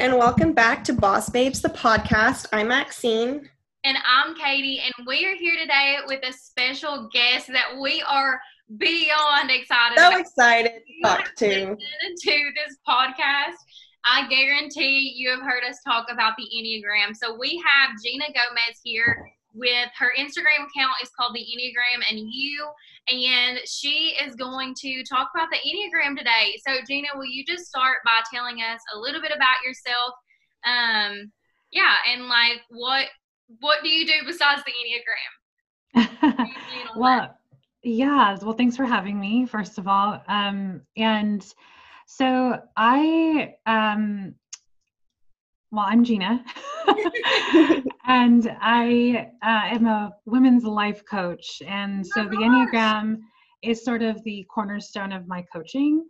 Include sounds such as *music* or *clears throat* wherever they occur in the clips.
and welcome back to Boss Babes, the podcast. I'm Maxine. And I'm Katie, and we are here today with a special guest that we are beyond excited So about. excited to talk to. to this podcast. I guarantee you have heard us talk about the Enneagram. So we have Gina Gomez here with her Instagram account is called the Enneagram and you, and she is going to talk about the Enneagram today. So Gina, will you just start by telling us a little bit about yourself? Um, yeah, and like what what do you do besides the Enneagram? What do you do on that? well, yeah. Well, thanks for having me, first of all. Um, and so I, um, well, I'm Gina, *laughs* *laughs* and I uh, am a women's life coach. And so the. Enneagram is sort of the cornerstone of my coaching.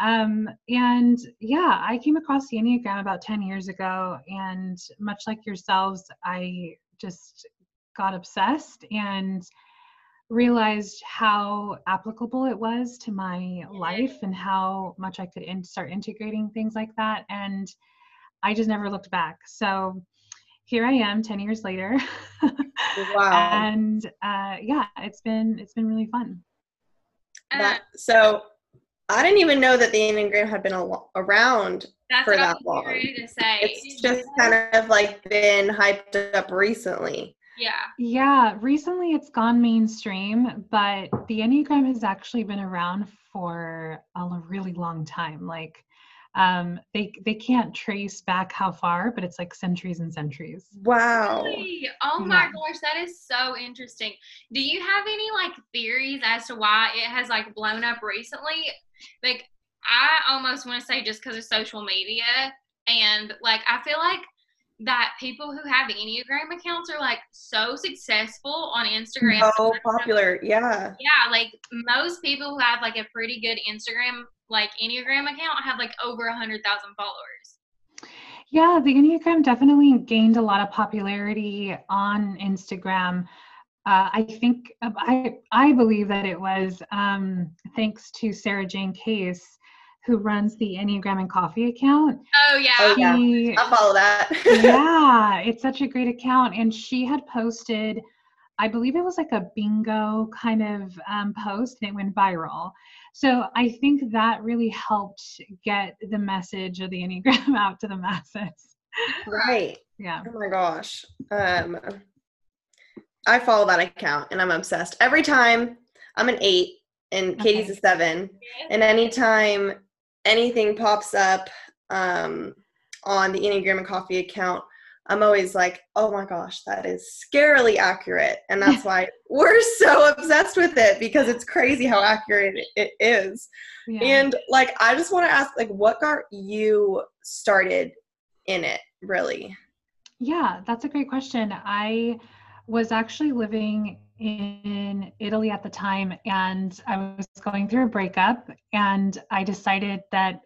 Um, and yeah, I came across the Enneagram about 10 years ago. And much like yourselves, I just got obsessed and realized how applicable it was to my life and how much I could in- start integrating things like that. And I just never looked back. So here I am 10 years later. *laughs* Wow. and uh, yeah, it's been, it's been really fun. Uh, That, so I didn't even know that the Enneagram had been al- around. that's for what I that was long. to say. It's just kind of like been hyped up recently. yeah. Yeah, recently it's gone mainstream, but the Enneagram has actually been around for a really long time. Like um they they can't trace back how far, but it's like centuries and centuries. Wow. Really? Oh my Yeah. gosh, that is so interesting. Do you have any like theories as to why it has like blown up recently? Like, I almost want to say just because of social media, and like I feel like that people who have Enneagram accounts are like so successful on Instagram. So popular. Yeah. Yeah, like most people who have like a pretty good Instagram like Enneagram account have like over a hundred thousand followers. Yeah, the Enneagram definitely gained a lot of popularity on Instagram. Uh, I think uh, I I believe that it was um, thanks to Sarah Jane Case, who runs the Enneagram and Coffee account. Oh yeah. Oh, yeah. She- I follow that. *laughs* yeah, it's such a great account. And she had posted, I believe it was like a bingo kind of um, post, and it went viral. So I think that really helped get the message of the Enneagram *laughs* out to the masses. right. Yeah. Oh my gosh. Um, I follow that account and I'm obsessed. Every time I'm an eight and Katie's Okay. a seven, and anytime anything pops up um, on the Enneagram and Coffee account, I'm always like, oh my gosh, that is scarily accurate. And that's *laughs* why we're so obsessed with it because it's crazy how accurate it is. yeah. And like, I just want to ask, like, what got you started in it, really? Yeah, that's a great question. I was actually living in Italy at the time and I was going through a breakup and I decided that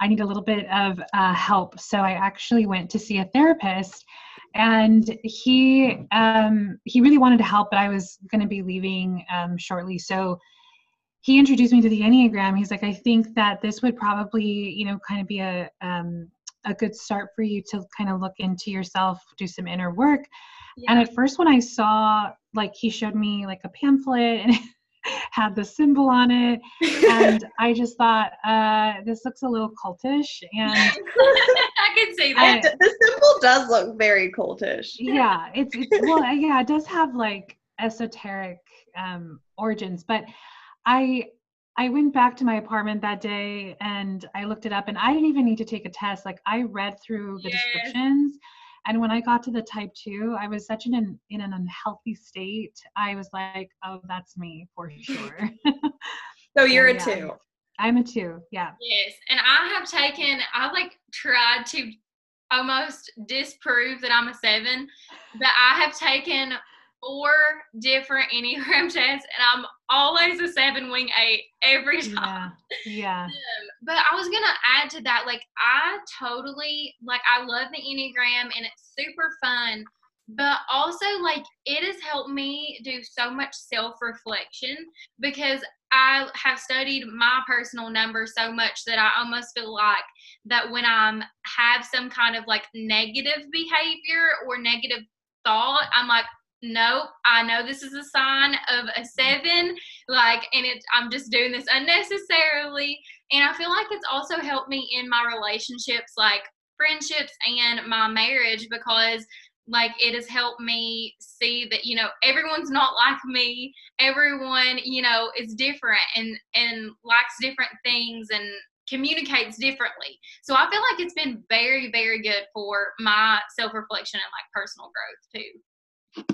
I need a little bit of uh, help. So I actually went to see a therapist and he um, he really wanted to help, but I was going to be leaving um, shortly. So he introduced me to the Enneagram. He's like, I think that this would probably, you know, kind of be a um, a good start for you to kind of look into yourself, do some inner work. And at first, when I saw, like, he showed me like a pamphlet and it *laughs* had the symbol on it, and *laughs* I just thought, uh, this looks a little cultish. And *laughs* I can say that. And the symbol does look very cultish. yeah, it's, it's well, yeah, it does have like esoteric um, origins, but I I went back to my apartment that day and I looked it up, and I didn't even need to take a test. Like I read through the Yes. descriptions, and when I got to the type two, I was such an in an unhealthy state. I was like, oh, that's me for *laughs* sure. *laughs* So you're a yeah. two. I'm a two. Yeah. Yes, and I have taken. I like tried to almost disprove that I'm a seven, but I have taken four different Enneagram *laughs* tests, and I'm always a seven wing eight every time. Yeah. Yeah. *laughs* Um, but I was gonna add to that, like I totally like I love the Enneagram and it's super fun, but also like it has helped me do so much self reflection because I have studied my personal number so much that I almost feel like that when I'm have some kind of like negative behavior or negative thought, I'm like, nope, I know this is a sign of a seven. Like, and it's I'm just doing this unnecessarily. And I feel like it's also helped me in my relationships, like friendships and my marriage, because like it has helped me see that you know everyone's not *laughs* like me everyone you know is different and and likes different things and communicates differently so i feel like it's been very very good for my self-reflection and like personal growth too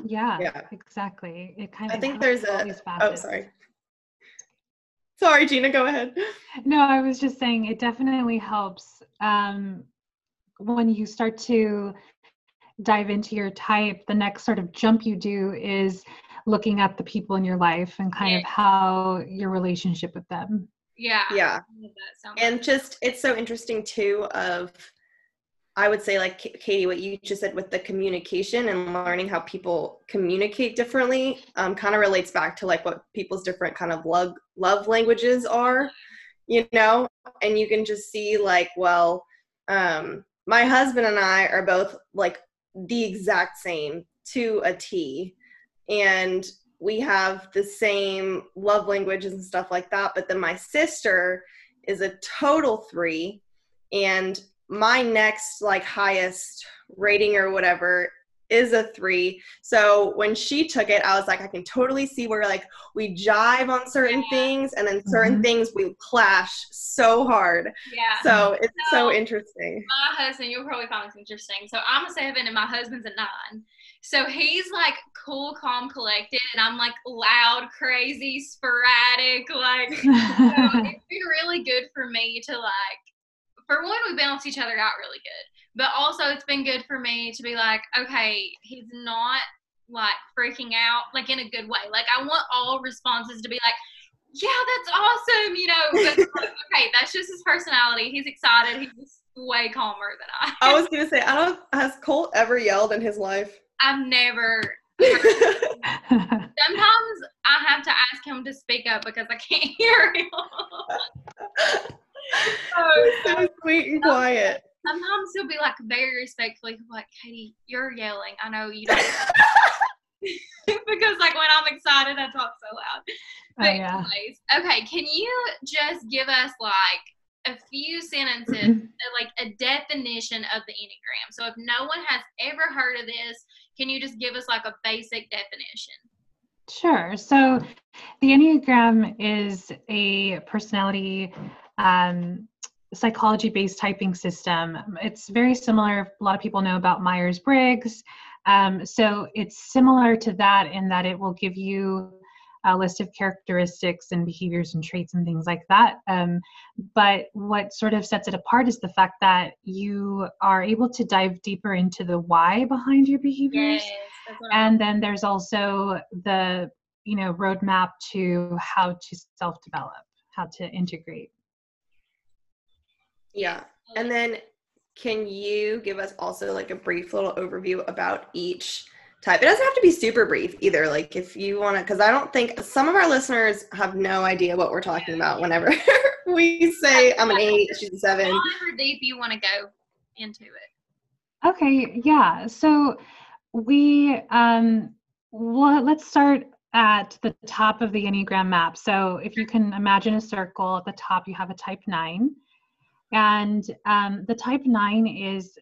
yeah, yeah. exactly it kind of i think there's a oh sorry sorry gina go ahead *laughs* no i was just saying it definitely helps um when you start to dive into your type, the next sort of jump you do is looking at the people in your life and kind yeah. of how your relationship with them. Yeah. Yeah. And just it's so interesting too of I would say like Katie what you just said with the communication and learning how people communicate differently um, kind of relates back to like what people's different kind of love love languages are, you know, and you can just see like well um my husband and I are both like the exact same to a T. And we have the same love languages and stuff like that. But then my sister is a total three. And my next, like, highest rating or whatever is a three. So when she took it, I was like, I can totally see where like we jive on certain yeah. things and then certain mm-hmm. things we clash so hard. Yeah. So it's so, so, interesting. My husband, you'll probably find this interesting. So I'm a seven and my husband's a nine. So he's like cool, calm, collected, and I'm like loud, crazy, sporadic. Like, *laughs* so it's been really good for me to like, for one, we balance each other out really good but also it's been good for me to be like, okay, he's not like freaking out like in a good way. Like I want all responses to be like, yeah, that's awesome, you know. But like, *laughs* okay, that's just his personality. He's excited. He's way calmer than I. I was gonna say, I don't. Has Colt ever yelled in his life? I've never. *laughs* Sometimes I have to ask him to speak up because I can't *laughs* hear him. And quiet sometimes he'll be like very respectfully, like, Katie, you're yelling. I know you don't. *laughs* *laughs* because like when I'm excited, I talk so loud. Oh, but oh, yeah. anyways, okay, can you just give us like a few sentences, *clears throat* uh, like a definition of the Enneagram? So if no one has ever heard of this, can you just give us like a basic definition? Sure. So the Enneagram is a personality um, psychology based typing system. It's very similar. A lot of people know about Myers Briggs. Um, so it's similar to that in that it will give you a list of characteristics and behaviors and traits and things like that. Um, but what sort of sets it apart is the fact that you are able to dive deeper into the why behind your behaviors. Yes, and then there's also the you know roadmap to how to self-develop, how to integrate. Yeah. And then can you give us also like a brief little overview about each type? It doesn't have to be super brief either. Like if you want to, because I don't think some of our listeners have no idea what we're talking about whenever *laughs* we say I'm an eight, she's a seven. However deep you want to go into it. Okay. Yeah. So we, um, well, let's start at the top of the Enneagram map. So if you can imagine a circle at the top, you have a type nine. And um, the type 9 is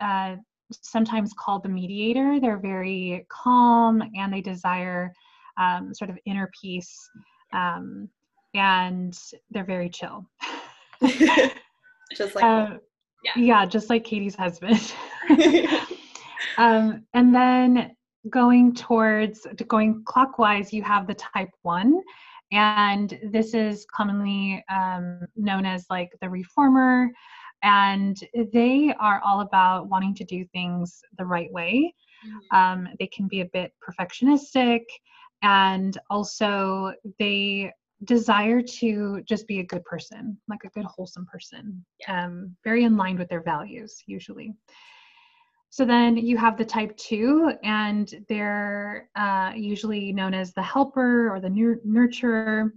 uh, sometimes called the mediator. They're very calm and they desire um, sort of inner peace. Um, and they're very chill. *laughs* just like uh, yeah. yeah, just like Katie's husband. *laughs* *laughs* um, and then going towards going clockwise, you have the type one, and this is commonly um, known as like the reformer. And they are all about wanting to do things the right way. Mm-hmm. Um, they can be a bit perfectionistic, and also they desire to just be a good person, like a good, wholesome person, yeah. um, very in line with their values, usually. So then you have the type two, and they're uh, usually known as the helper or the nur- nurturer.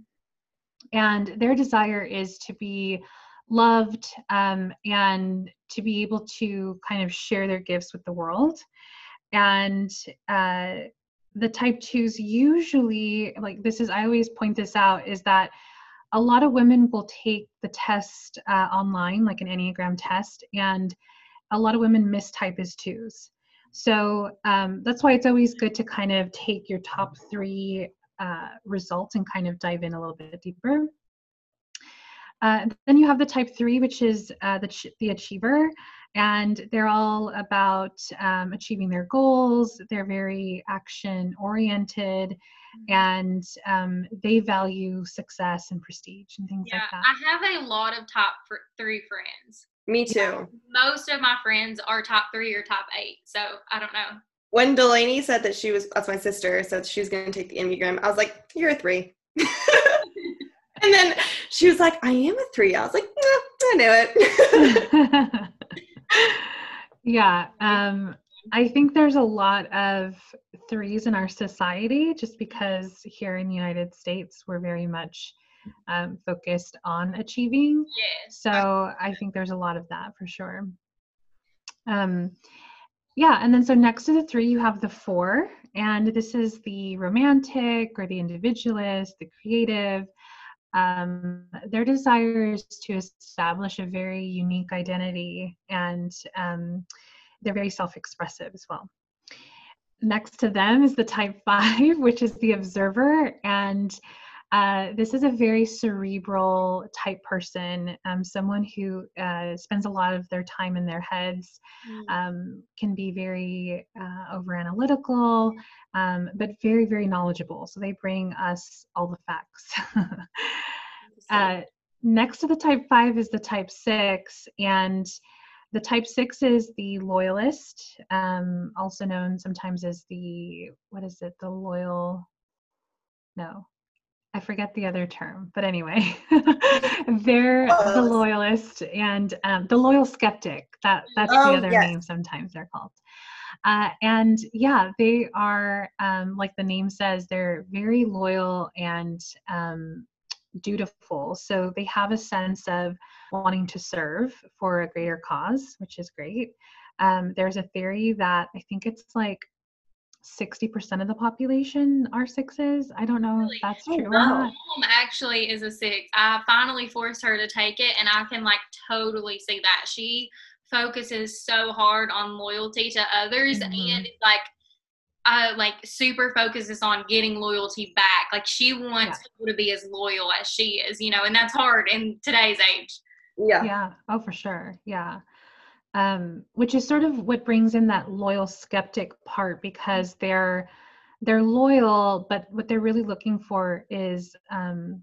and their desire is to be loved um, and to be able to kind of share their gifts with the world. And uh, the type twos usually, like this is, I always point this out, is that a lot of women will take the test uh, online, like an Enneagram test, and a lot of women mistype as twos. So um, that's why it's always good to kind of take your top three uh, results and kind of dive in a little bit deeper. Uh, then you have the type three, which is uh, the, ch- the achiever, and they're all about um, achieving their goals. They're very action oriented, and um, they value success and prestige and things yeah, like that. I have a lot of top three friends. Me too. Most of my friends are top three or top eight, so I don't know. When Delaney said that she was, that's my sister, said she was going to take the Enneagram, I was like, you're a three. *laughs* and then she was like, I am a three. I was like, I knew it. *laughs* yeah. Um, I think there's a lot of threes in our society just because here in the United States, we're very much um, focused on achieving. Yes. So I think there's a lot of that for sure. Um, yeah, and then so next to the three, you have the four, and this is the romantic or the individualist, the creative. Um, their desire is to establish a very unique identity, and um, they're very self expressive as well. Next to them is the type *laughs* five, which is the observer, and uh, this is a very cerebral type person, um, someone who uh, spends a lot of their time in their heads, mm. um, can be very uh, over analytical, um, but very, very knowledgeable. So they bring us all the facts. *laughs* Uh, next to the type five is the type six, and the type six is the loyalist, um, also known sometimes as the, what is it, the loyal, no, I forget the other term, but anyway, *laughs* they're the loyalist and um, the loyal skeptic. That that's oh, the other yes. name. Sometimes they're called. Uh, and yeah, they are um, like the name says. They're very loyal and um, dutiful. So they have a sense of wanting to serve for a greater cause, which is great. Um, there's a theory that I think it's like 60% of the population are sixes. I don't know really? if that's true. My mom actually is a six. I finally forced her to take it, and I can like totally see that. She focuses so hard on loyalty to others mm-hmm. and like uh like super focuses on getting loyalty back. Like she wants yeah. people to be as loyal as she is, you know, and that's hard in today's age. Yeah. Yeah. Oh, for sure. Yeah um, which is sort of what brings in that loyal skeptic part because they're they're loyal, but what they're really looking for is um,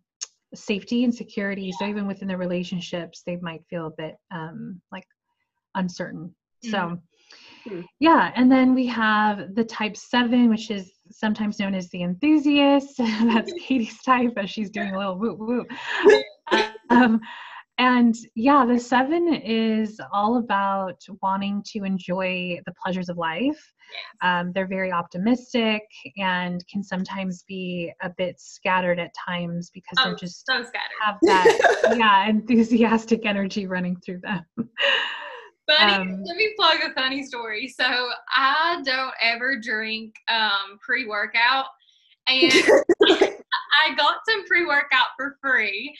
safety and security. So even within their relationships, they might feel a bit um, like uncertain. Mm-hmm. So hmm. yeah, and then we have the type seven, which is sometimes known as the enthusiast. *laughs* That's *laughs* Katie's type, as she's doing a little woo woo. *laughs* um, and yeah, the seven is all about wanting to enjoy the pleasures of life. Um, they're very optimistic and can sometimes be a bit scattered at times because oh, they're just so have that yeah enthusiastic energy running through them. Funny, um, let me plug a funny story. So I don't ever drink um, pre-workout, and *laughs* *laughs* I got some pre-workout for free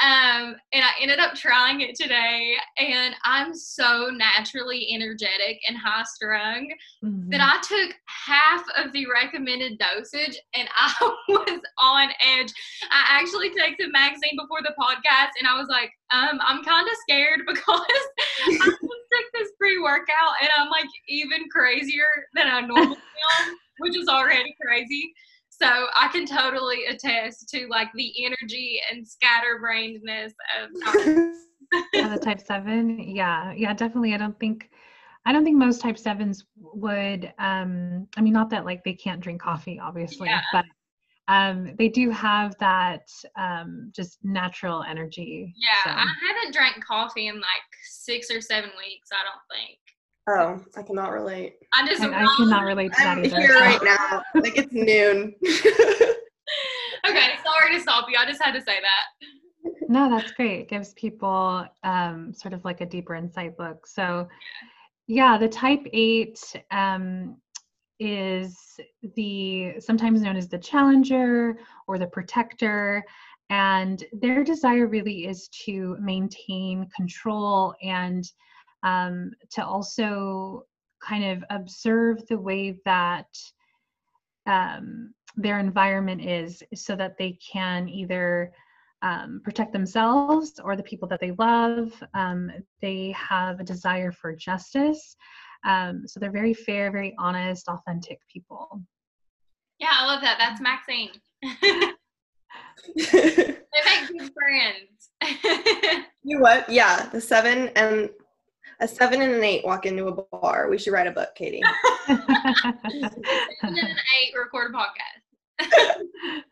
um, and I ended up trying it today, and I'm so naturally energetic and high strung mm-hmm. that I took half of the recommended dosage and *laughs* I was on edge. I actually texted Maxine before the podcast and I was like, um, I'm kind of scared *laughs* because I just took this pre workout and I'm like even crazier than I normally am, which is already crazy. So I can totally attest to like the energy and scatterbrainedness of *laughs* yeah, the type seven. Yeah, yeah, definitely. I don't think I don't think most type sevens would um I mean not that like they can't drink coffee, obviously, yeah. but um, they do have that um, just natural energy. Yeah, so. I haven't drank coffee in like six or seven weeks. I don't think. Oh, I cannot relate. I'm just I, cannot relate to that I'm either. here right now. like it's noon. *laughs* okay, sorry sorry to stop you. I just had to say that. No, that's great. It gives people um, sort of like a deeper insight look. So, yeah, the type eight um, is the sometimes known as the challenger or the protector. And their desire really is to maintain control and um, to also kind of observe the way that um, their environment is so that they can either um, protect themselves or the people that they love. Um, they have a desire for justice. Um, so they're very fair, very honest, authentic people. Yeah, I love that. That's Maxine. *laughs* *laughs* they make good friends. *laughs* you what? Yeah, the seven and a seven and an eight walk into a bar. We should write a book, Katie. *laughs* seven and an eight record a podcast. *laughs*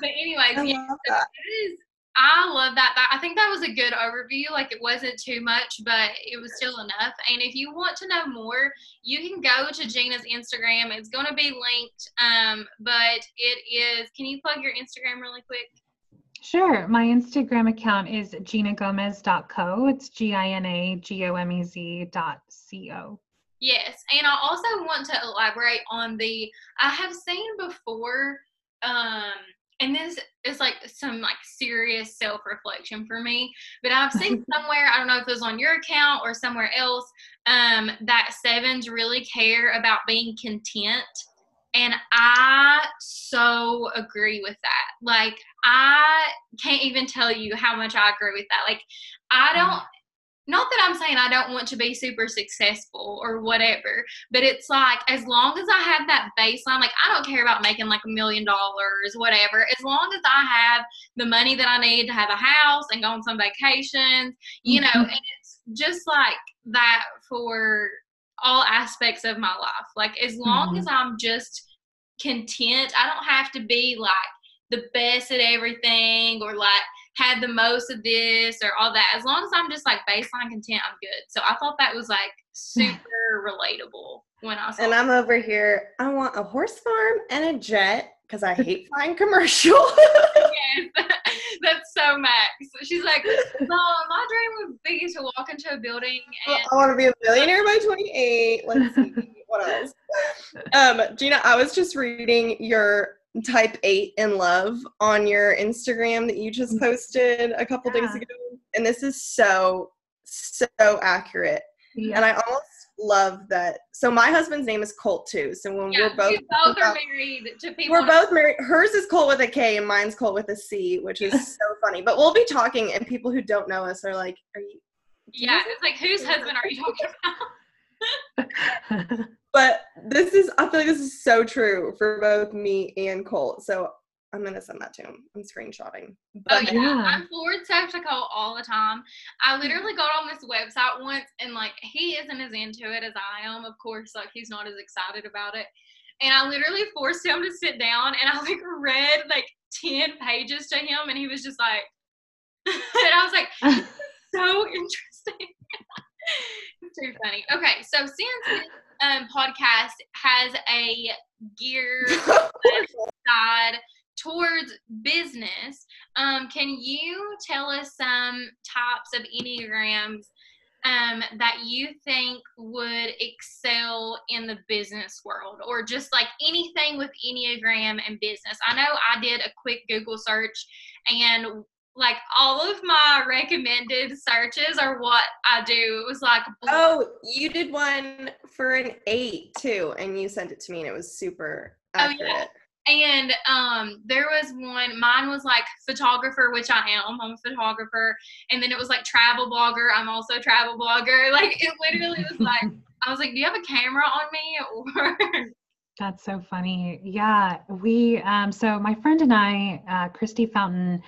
but anyways, I yeah, love so that. it is I love that. that. I think that was a good overview. Like it wasn't too much, but it was still enough. And if you want to know more, you can go to Gina's Instagram. It's going to be linked. Um, but it is. Can you plug your Instagram really quick? Sure. My Instagram account is ginagomez.co. It's G I N A G O M E Z dot C O. Yes, and I also want to elaborate on the. I have seen before. Um, and this is like some like serious self-reflection for me but i've *laughs* seen somewhere i don't know if it was on your account or somewhere else um, that sevens really care about being content and i so agree with that like i can't even tell you how much i agree with that. Like i don't mm-hmm. not that I'm saying I don't want to be super successful or whatever, but it's like as long as I have that baseline, like I don't care about making like a million dollars, whatever, as long as I have the money that I need to have a house and go on some vacations, you know, mm-hmm. and it's just like that for all aspects of my life. Like as long mm-hmm. as I'm just content, I don't have to be like the best at everything or like had the most of this or all that. As long as I'm just like baseline content, I'm good. So I thought that was like super *laughs* relatable when I saw And. I'm over here. I want a horse farm and a jet because I hate *laughs* flying commercial. Yes. *laughs* That's so Max. She's like, no, my dream would be to walk into a building and I want to be a millionaire by 28. Let's see what else. Um, Gina, I was just reading your type 8 in love on your Instagram that you just mm. posted a couple days ago. And this is so, so accurate. Yeah. And I almost love that. So my husband's name is Colt too. So when yeah, we're both you both are married to people. we're both married. Hers is Colt with a K and mine's Colt with a C, which is so funny. But we'll be talking, and people who don't know us are like, "Are you?" Yeah, it's like whose husband are you talking about? *laughs* *laughs* But this is, I feel like this is so true for both me and Colt. So I'm gonna send that to him. I'm screenshotting. Oh But yeah, Yeah. I'm forward slash Nicole all the time. I mm-hmm. literally got on this website once, and like he isn't as into it as I am. Of course, like he's not as excited about it. And I literally forced him to sit down, and I like read like ten pages to him, and he was just like, *laughs* and I was like, so *laughs* interesting. *laughs* too funny. Okay, so since this um, podcast has a gear *laughs* side towards business, um, can you tell us some types of enneagrams um, that you think would excel in the business world, or just like anything with enneagram and business? I know I did a quick Google search, and like all of my recommended searches are what I do. It was like oh, you did one for an eight too, and you sent it to me, and it was super accurate. Oh, yeah. And um, there was one. Mine was like photographer, which I am. I'm a photographer. And then it was like travel blogger. I'm also a travel blogger. *laughs* Like it literally was like *laughs* I was like, "Do you have a camera on me?" Or *laughs* That's so funny. Yeah, we um so my friend and I, uh Christy Fountain,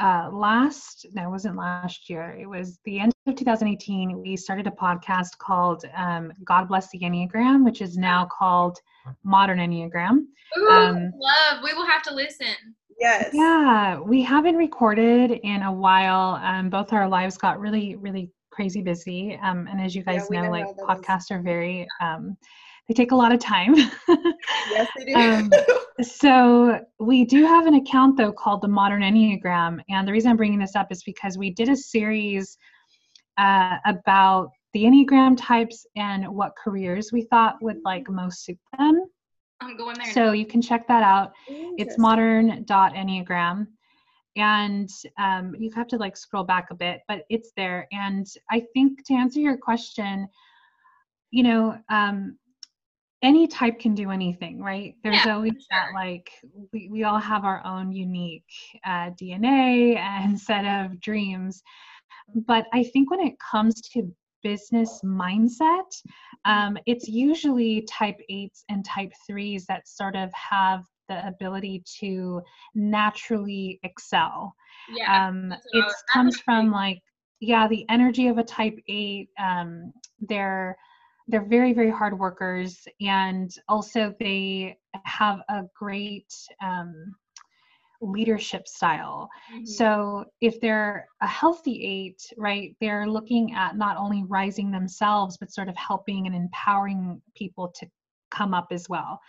uh last no, it wasn't last year. It was the end of 2018. We started a podcast called um God Bless the Enneagram, which is now called Modern Enneagram. Ooh, Um, love. We will have to listen. Yes. Yeah, we haven't recorded in a while. Um, both our lives got really, really crazy busy. Um, and as you guys we know, know like how podcasts are very um, they take a lot of time. yes, they do. Um, so we do have an account though called the Modern Enneagram, and the reason I'm bringing this up is because we did a series uh, about the Enneagram types and what careers we thought would like most suit them. I'm going there. So you can check that out. It's Interesting. modern.enneagram. And um, you have to like scroll back a bit, but it's there. And I think to answer your question, you know, um, any type can do anything, right? There's Yeah, always for that like we, we all have our own unique uh, DNA *laughs* and set of dreams. But I think when it comes to business mindset, um, it's usually type eights and type threes that sort of have the ability to naturally excel. yeah. Um, it comes from like, yeah, the energy of a type eight. Um, they're they're very very hard workers, and also they have a great um, leadership style. Mhm. So if they're a healthy eight, right, they're looking at not only rising themselves, but sort of helping and empowering people to come up as well.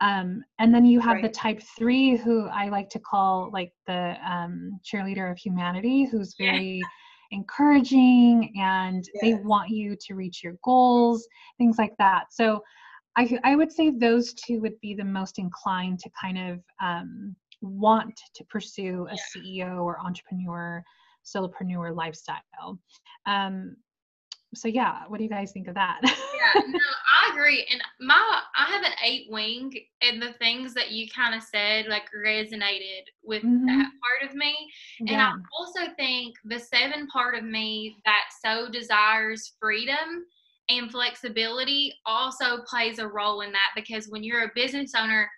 Um, and then you have the type three, who I like to call like the um, cheerleader of humanity, who's Yeah. Encouraging and they want you to reach your goals, things like that. So I, I would say those two would be the most inclined to kind of um, want to pursue a CEO or entrepreneur, solopreneur lifestyle. Um, so yeah, what do you guys think of that? yeah, no, *laughs* I agree. And my I have an eight wing, and the things that you kind of said like resonated with Mhm. that part of me. And. I also think the seven part of me that so desires freedom and flexibility also plays a role in that because when you're a business owner,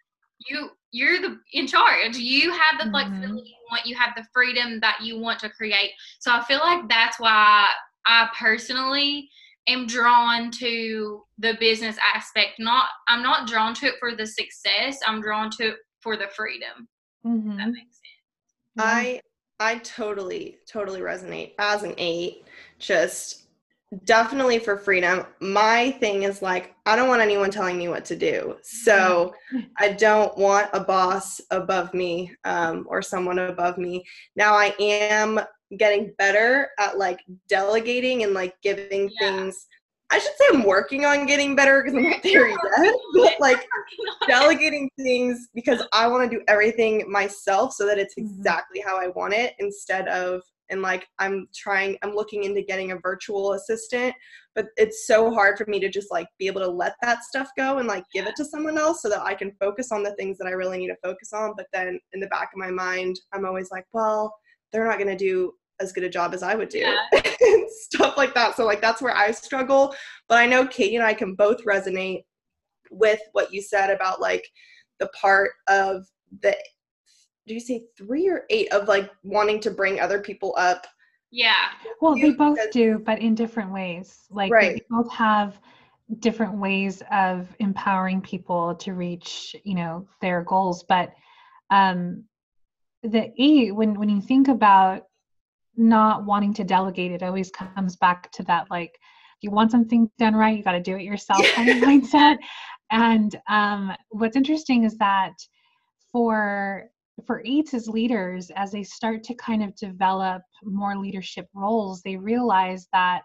you you're the in charge. You have the Mhm. flexibility you want, you have the freedom that you want to create. So I feel like that's why I personally am drawn to the business aspect. Not I'm not drawn to it for the success. I'm drawn to it for the freedom. If Mhm. that makes sense. I I totally totally resonate as an eight. Just definitely for freedom. My thing is like I don't want anyone telling me what to do. So I don't want a boss above me um, or someone above me. Now I am getting better at like delegating and like giving Yeah. things. I should say I'm working on getting better because I'm not there *laughs* yet. But like delegating things because I want to do everything myself so that it's Mhm. exactly how I want it instead of and like I'm trying I'm looking into getting a virtual assistant but it's so hard for me to just like be able to let that stuff go and like give it to someone else so that I can focus on the things that I really need to focus on but then in the back of my mind I'm always like well they're not going to do as good a job as I would do Yeah. *laughs* and stuff like that so like that's where I struggle but I know Katie and I can both resonate with what you said about like the part of the do you say three or eight of like wanting to bring other people up Yeah. Well, they both do, but in different ways. Like they both have different ways of empowering people to reach, you know, their goals. But um the eight, when when you think about not wanting to delegate, it always comes back to that like if you want something done right, you got to do it yourself kind of *laughs* mindset. And um, what's interesting is that for for eights as leaders, as they start to kind of develop more leadership roles, they realize that,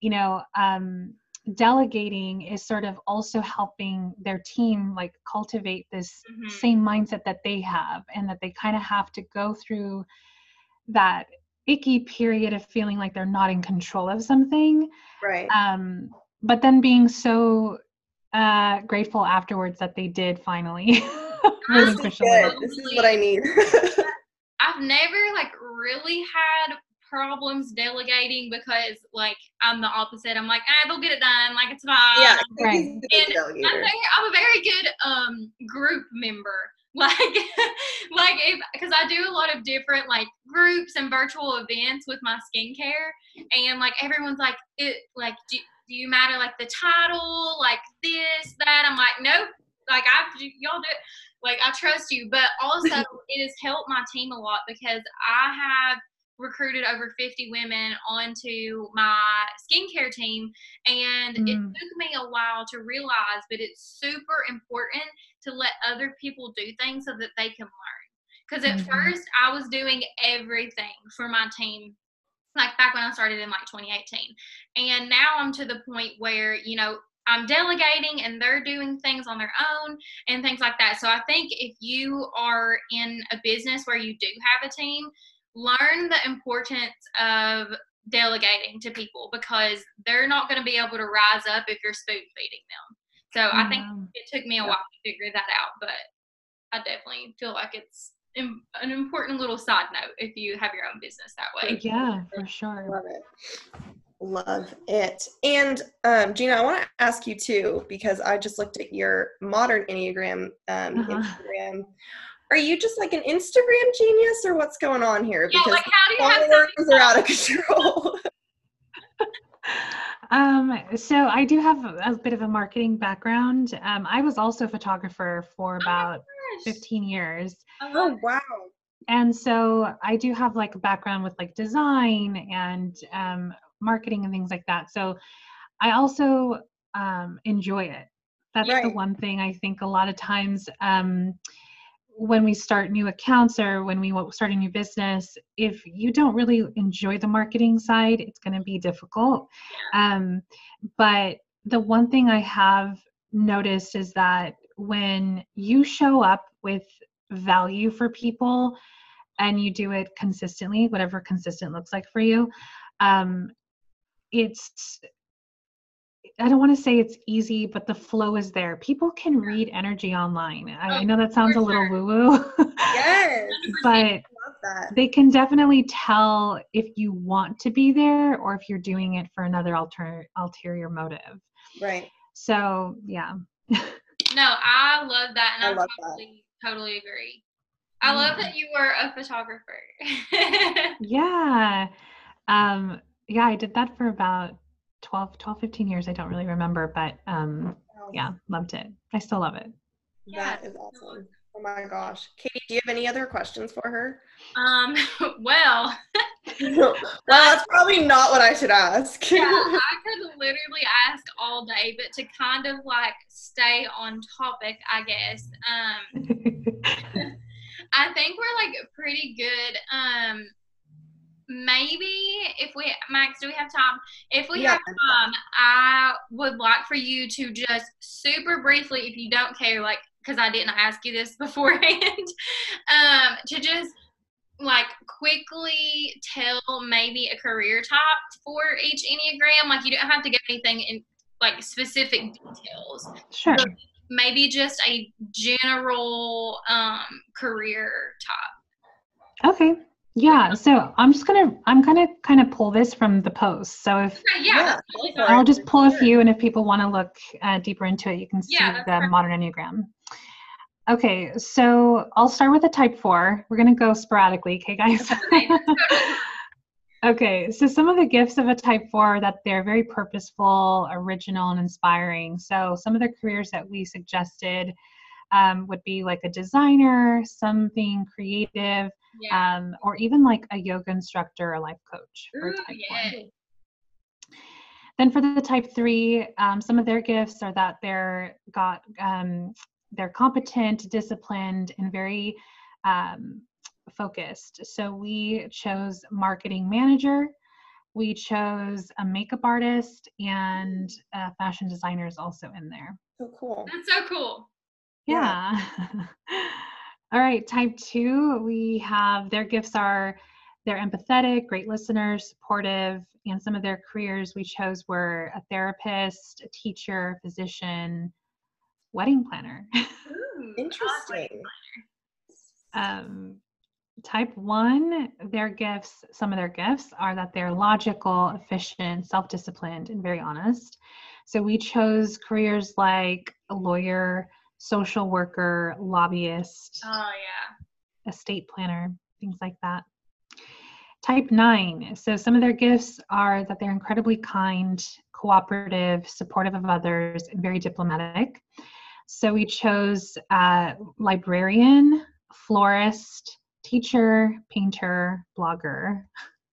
you know, um, delegating is sort of also helping their team like cultivate this Mhm. same mindset that they have, and that they kind of have to go through that icky period of feeling like they're not in control of something right um, but then being so uh, grateful afterwards that they did finally relinquish a little. good this is what i need *laughs* I've never like really had problems delegating because like I'm the opposite. I'm like, ah, they'll get it done. Like it's fine. yeah Right. Katie's the good And I'm, very, I'm a very good um group member. *laughs* Like, like if because I do a lot of different like groups and virtual events with my skincare, and like everyone's like, it like do, do you matter like the title, like this, that? I'm like, nope. Like I y'all do it. Like I trust you, but also *laughs* it has helped my team a lot because I have recruited over 50 women onto my skincare team. And mm. it took me a while to realize but it's super important to let other people do things so that they can learn. Because at mm-hmm. first, I was doing everything for my team like back when I started in like 2018. And now I'm to the point where, you know, I'm delegating and they're doing things on their own and things like that. So I think if you are in a business where you do have a team, learn the importance of delegating to people because they're not going to be able to rise up if you're spoon feeding them. So mm-hmm. I think it took me a while to figure that out, but I definitely feel like it's an important little side note if you have your own business that way. Yeah, for sure. Love it. Love it. And um, Gina, I want to ask you too, because I just looked at your modern Enneagram um, uh-huh. Instagram. Are you just like an Instagram genius or what's going on here? Yeah, because like how do you followers are out of control. *laughs* *laughs* um, so I do have a bit of a marketing background. Um, I was also a photographer for oh about oh 15 years. Oh wow. And so I do have like a background with like design and um, marketing and things like that. So I also um, enjoy it. That's right. the one thing I think a lot of times um, when we start new accounts or when we start a new business, if you don't really enjoy the marketing side, it's going to be difficult. Um, but the one thing I have noticed is that when you show up with value for people and you do it consistently, whatever consistent looks like for you, um, it's I don't want to say it's easy, but the flow is there. People can read energy online. I, I oh, know that sounds a little woo woo. Yes. *laughs* but they can definitely tell if you want to be there or if you're doing it for another alter, ulterior motive. Right. So, yeah. *laughs* no, I love that. And I, I totally, that. totally agree. I love that you were a photographer. *laughs* yeah. Um, yeah, I did that for about 12, 12, 15 years. I don't really remember, but um, yeah, loved it. I still love it. That is awesome. Oh my gosh. Katie, do you have any other questions for her? Um, *laughs* well, *laughs* well, that's probably not what I should ask. *laughs* yeah, I could literally ask all day, but to kind of like stay on topic, I guess. Um, I think we're like pretty good. Um, maybe if we max do we have time? If we yeah. have time i would like for you to just super briefly if you don't care like because i didn't ask you this *laughs* beforehand um to just like quickly tell maybe a career type for each enneagram. Like you don't have to get anything in like specific details sure. maybe just a general um career type okay yeah, so I'm just gonna I'm gonna kind of pull this from the post. So if yeah, yeah I'll just pull a few, and if people want to look uh, deeper into it, you can see yeah, the perfect. modern enneagram. Okay, so I'll start with a type four. We're gonna go sporadically, okay, guys? *laughs* okay, so some of the gifts of a type four are that they're very purposeful, original, and inspiring. So some of the careers that we suggested um, would be like a designer, something creative yeah. um, or even like a yoga instructor or life coach for Ooh, type yeah. one. Then for the type three, um, some of their gifts are that they're got um, they're competent, disciplined, and very um, focused. So we chose marketing manager, we chose a makeup artist, and a fashion designer is also in there. So cool. That's so cool. Yeah. yeah. *laughs* All right, type two, we have their gifts are they're empathetic, great listeners, supportive, and some of their careers we chose were a therapist, a teacher, physician, wedding planner. Ooh, *laughs* Interesting. Um, type one, their gifts, some of their gifts are that they're logical, efficient, self disciplined, and very honest. So we chose careers like a lawyer, social worker, lobbyist. Oh, yeah. Estate planner, things like that. Type nine. So some of their gifts are that they're incredibly kind, cooperative, supportive of others, and very diplomatic. So we chose uh, librarian, florist, teacher, painter, blogger.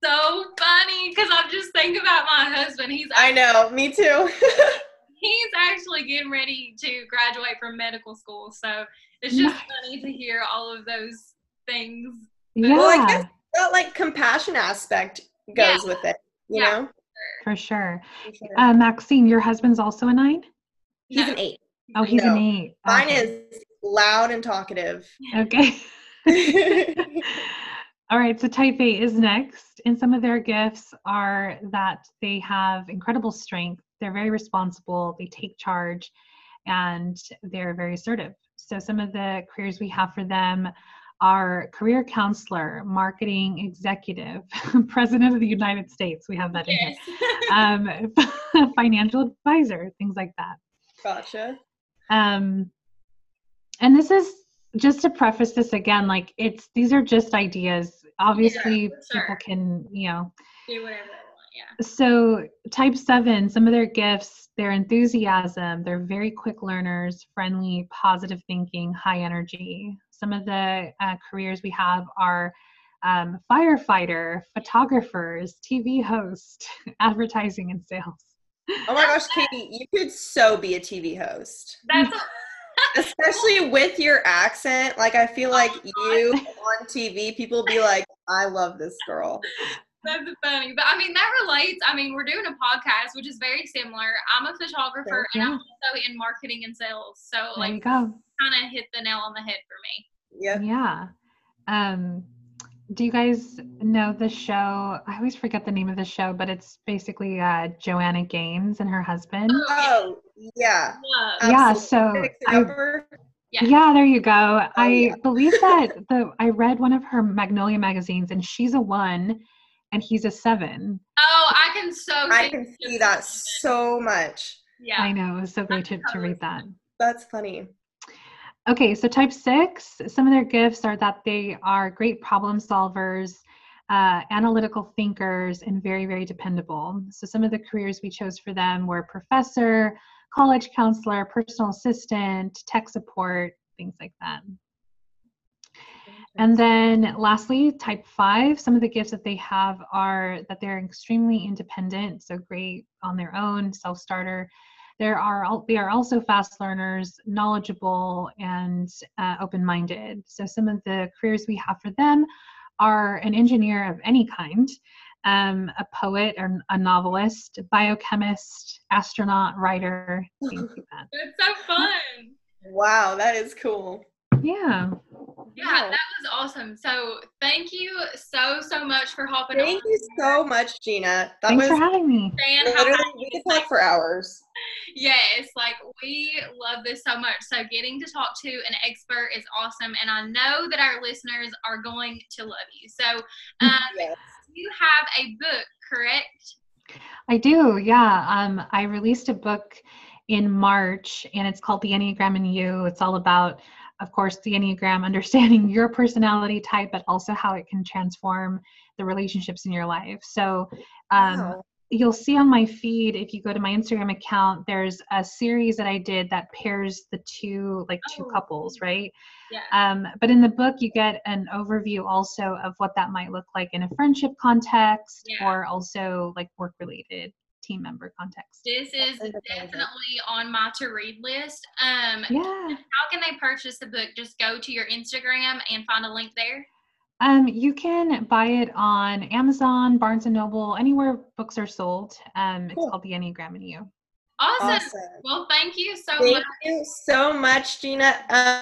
so funny because I'm just thinking about my husband. He's I know, me too. *laughs* he's actually getting ready to graduate from medical school, so it's just Nice. funny to hear all of those things. Yeah, Well, I guess that like compassion aspect goes Yeah. with it, you Yeah. know? for sure. For sure. Uh, Maxine, your husband's also a nine? He's No. an eight. Oh, he's an eight. Mine Okay. is loud and talkative. Okay. *laughs* *laughs* All right, so type A is next. And some of their gifts are that they have incredible strength, they're very responsible, they take charge, and they're very assertive. So some of the careers we have for them are career counselor, marketing executive, *laughs* president of the United States. We have that in here. *laughs* Um, *laughs* financial advisor, things like that. Gotcha. um and this is just to preface this again like it's these are just ideas obviously for people can you know Do whatever. Yeah. so type 7 some of their gifts their enthusiasm they're very quick learners friendly positive thinking high energy some of the uh, careers we have are um, firefighter photographers tv host *laughs* advertising and sales Oh my gosh, Katie, you could so be a TV host. That's *laughs* Especially with your accent. Like I feel like Oh you on TV, people be like, I love this girl. That's funny. But I mean, that relates. I mean, we're doing a podcast, which is very similar. I'm a photographer and I'm also in marketing and sales. So, there like, kind of hit the nail on the head for me. Yeah. Yeah. Um, do you guys know the show? I always forget the name of the show, but it's basically uh, Joanna Gaines and her husband. Oh, yeah. Love. yeah, absolutely. so I. Yeah. yeah, there you go. I Oh, yeah. believe that the I read one of her Magnolia magazines, and she's a one, and he's a seven. Oh, I can so. I can see that doing so much. Yeah. I know it was so great to, to read that. That's funny. Okay, so type six, some of their gifts are that they are great problem solvers, uh, analytical thinkers, and very, very dependable. So some of the careers we chose for them were professor, college counselor, personal assistant, tech support, things like that. And then lastly, type five, some of the gifts that they have are that they're extremely independent, so great on their own, self-starter. There are they are also fast learners, knowledgeable, and uh, open-minded. So some of the careers we have for them are an engineer of any kind, um, a poet or a novelist, biochemist, astronaut, writer, things like that. *laughs* It's so fun. Wow, that is cool. Yeah. Yeah, Wow. that was awesome. So thank you so so much for hopping on. Thank on. you so much, Gina. That Thanks was for having me. Literally we could talk for hours. Yes, like we love this so much. So getting to talk to an expert is awesome, and I know that our listeners are going to love you. So, *laughs* um, Yes. you have a book, correct? I do, yeah. Um, I released a book in March and it's called The Enneagram in You. It's all about, of course, the Enneagram, *laughs* understanding your personality type, but also how it can transform the relationships in your life. So, um, Wow. you'll see on my feed, if you go to my Instagram account, there's a series that I did that pairs the two, like two Oh. couples, right? Yeah. Um, but in the book, you get an overview also of what that might look like in a friendship context Yeah. or also like work related team member context. This is definitely on my to read list. Um, Yeah. how can they purchase the book? Just go to your Instagram and find a link there. Um, you can buy it on Amazon, Barnes and Noble, anywhere books are sold. Um, it's Cool. called The Enneagram in You. Awesome. Awesome. Well, thank you so Thank much. you so much, Gina.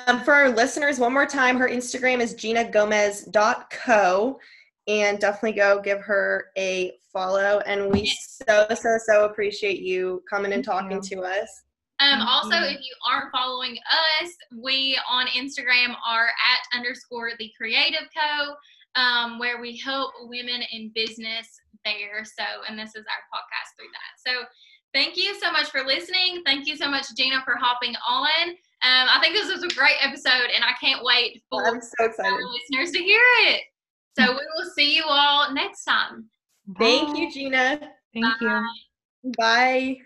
Um, for our listeners, one more time, her Instagram is ginagomez.co. And definitely go give her a follow. And we so, so, so appreciate you coming and talking to us. Um, also, if you aren't following us, we on Instagram are at underscore the creative co, um, where we help women in business there. So, and this is our podcast through that. So, thank you so much for listening. Thank you so much, Gina, for hopping on. Um, I think this was a great episode, and I can't wait for I'm so excited. our listeners to hear it. So, we will see you all next time. Thank Bye. you, Gina. Thank you. Bye.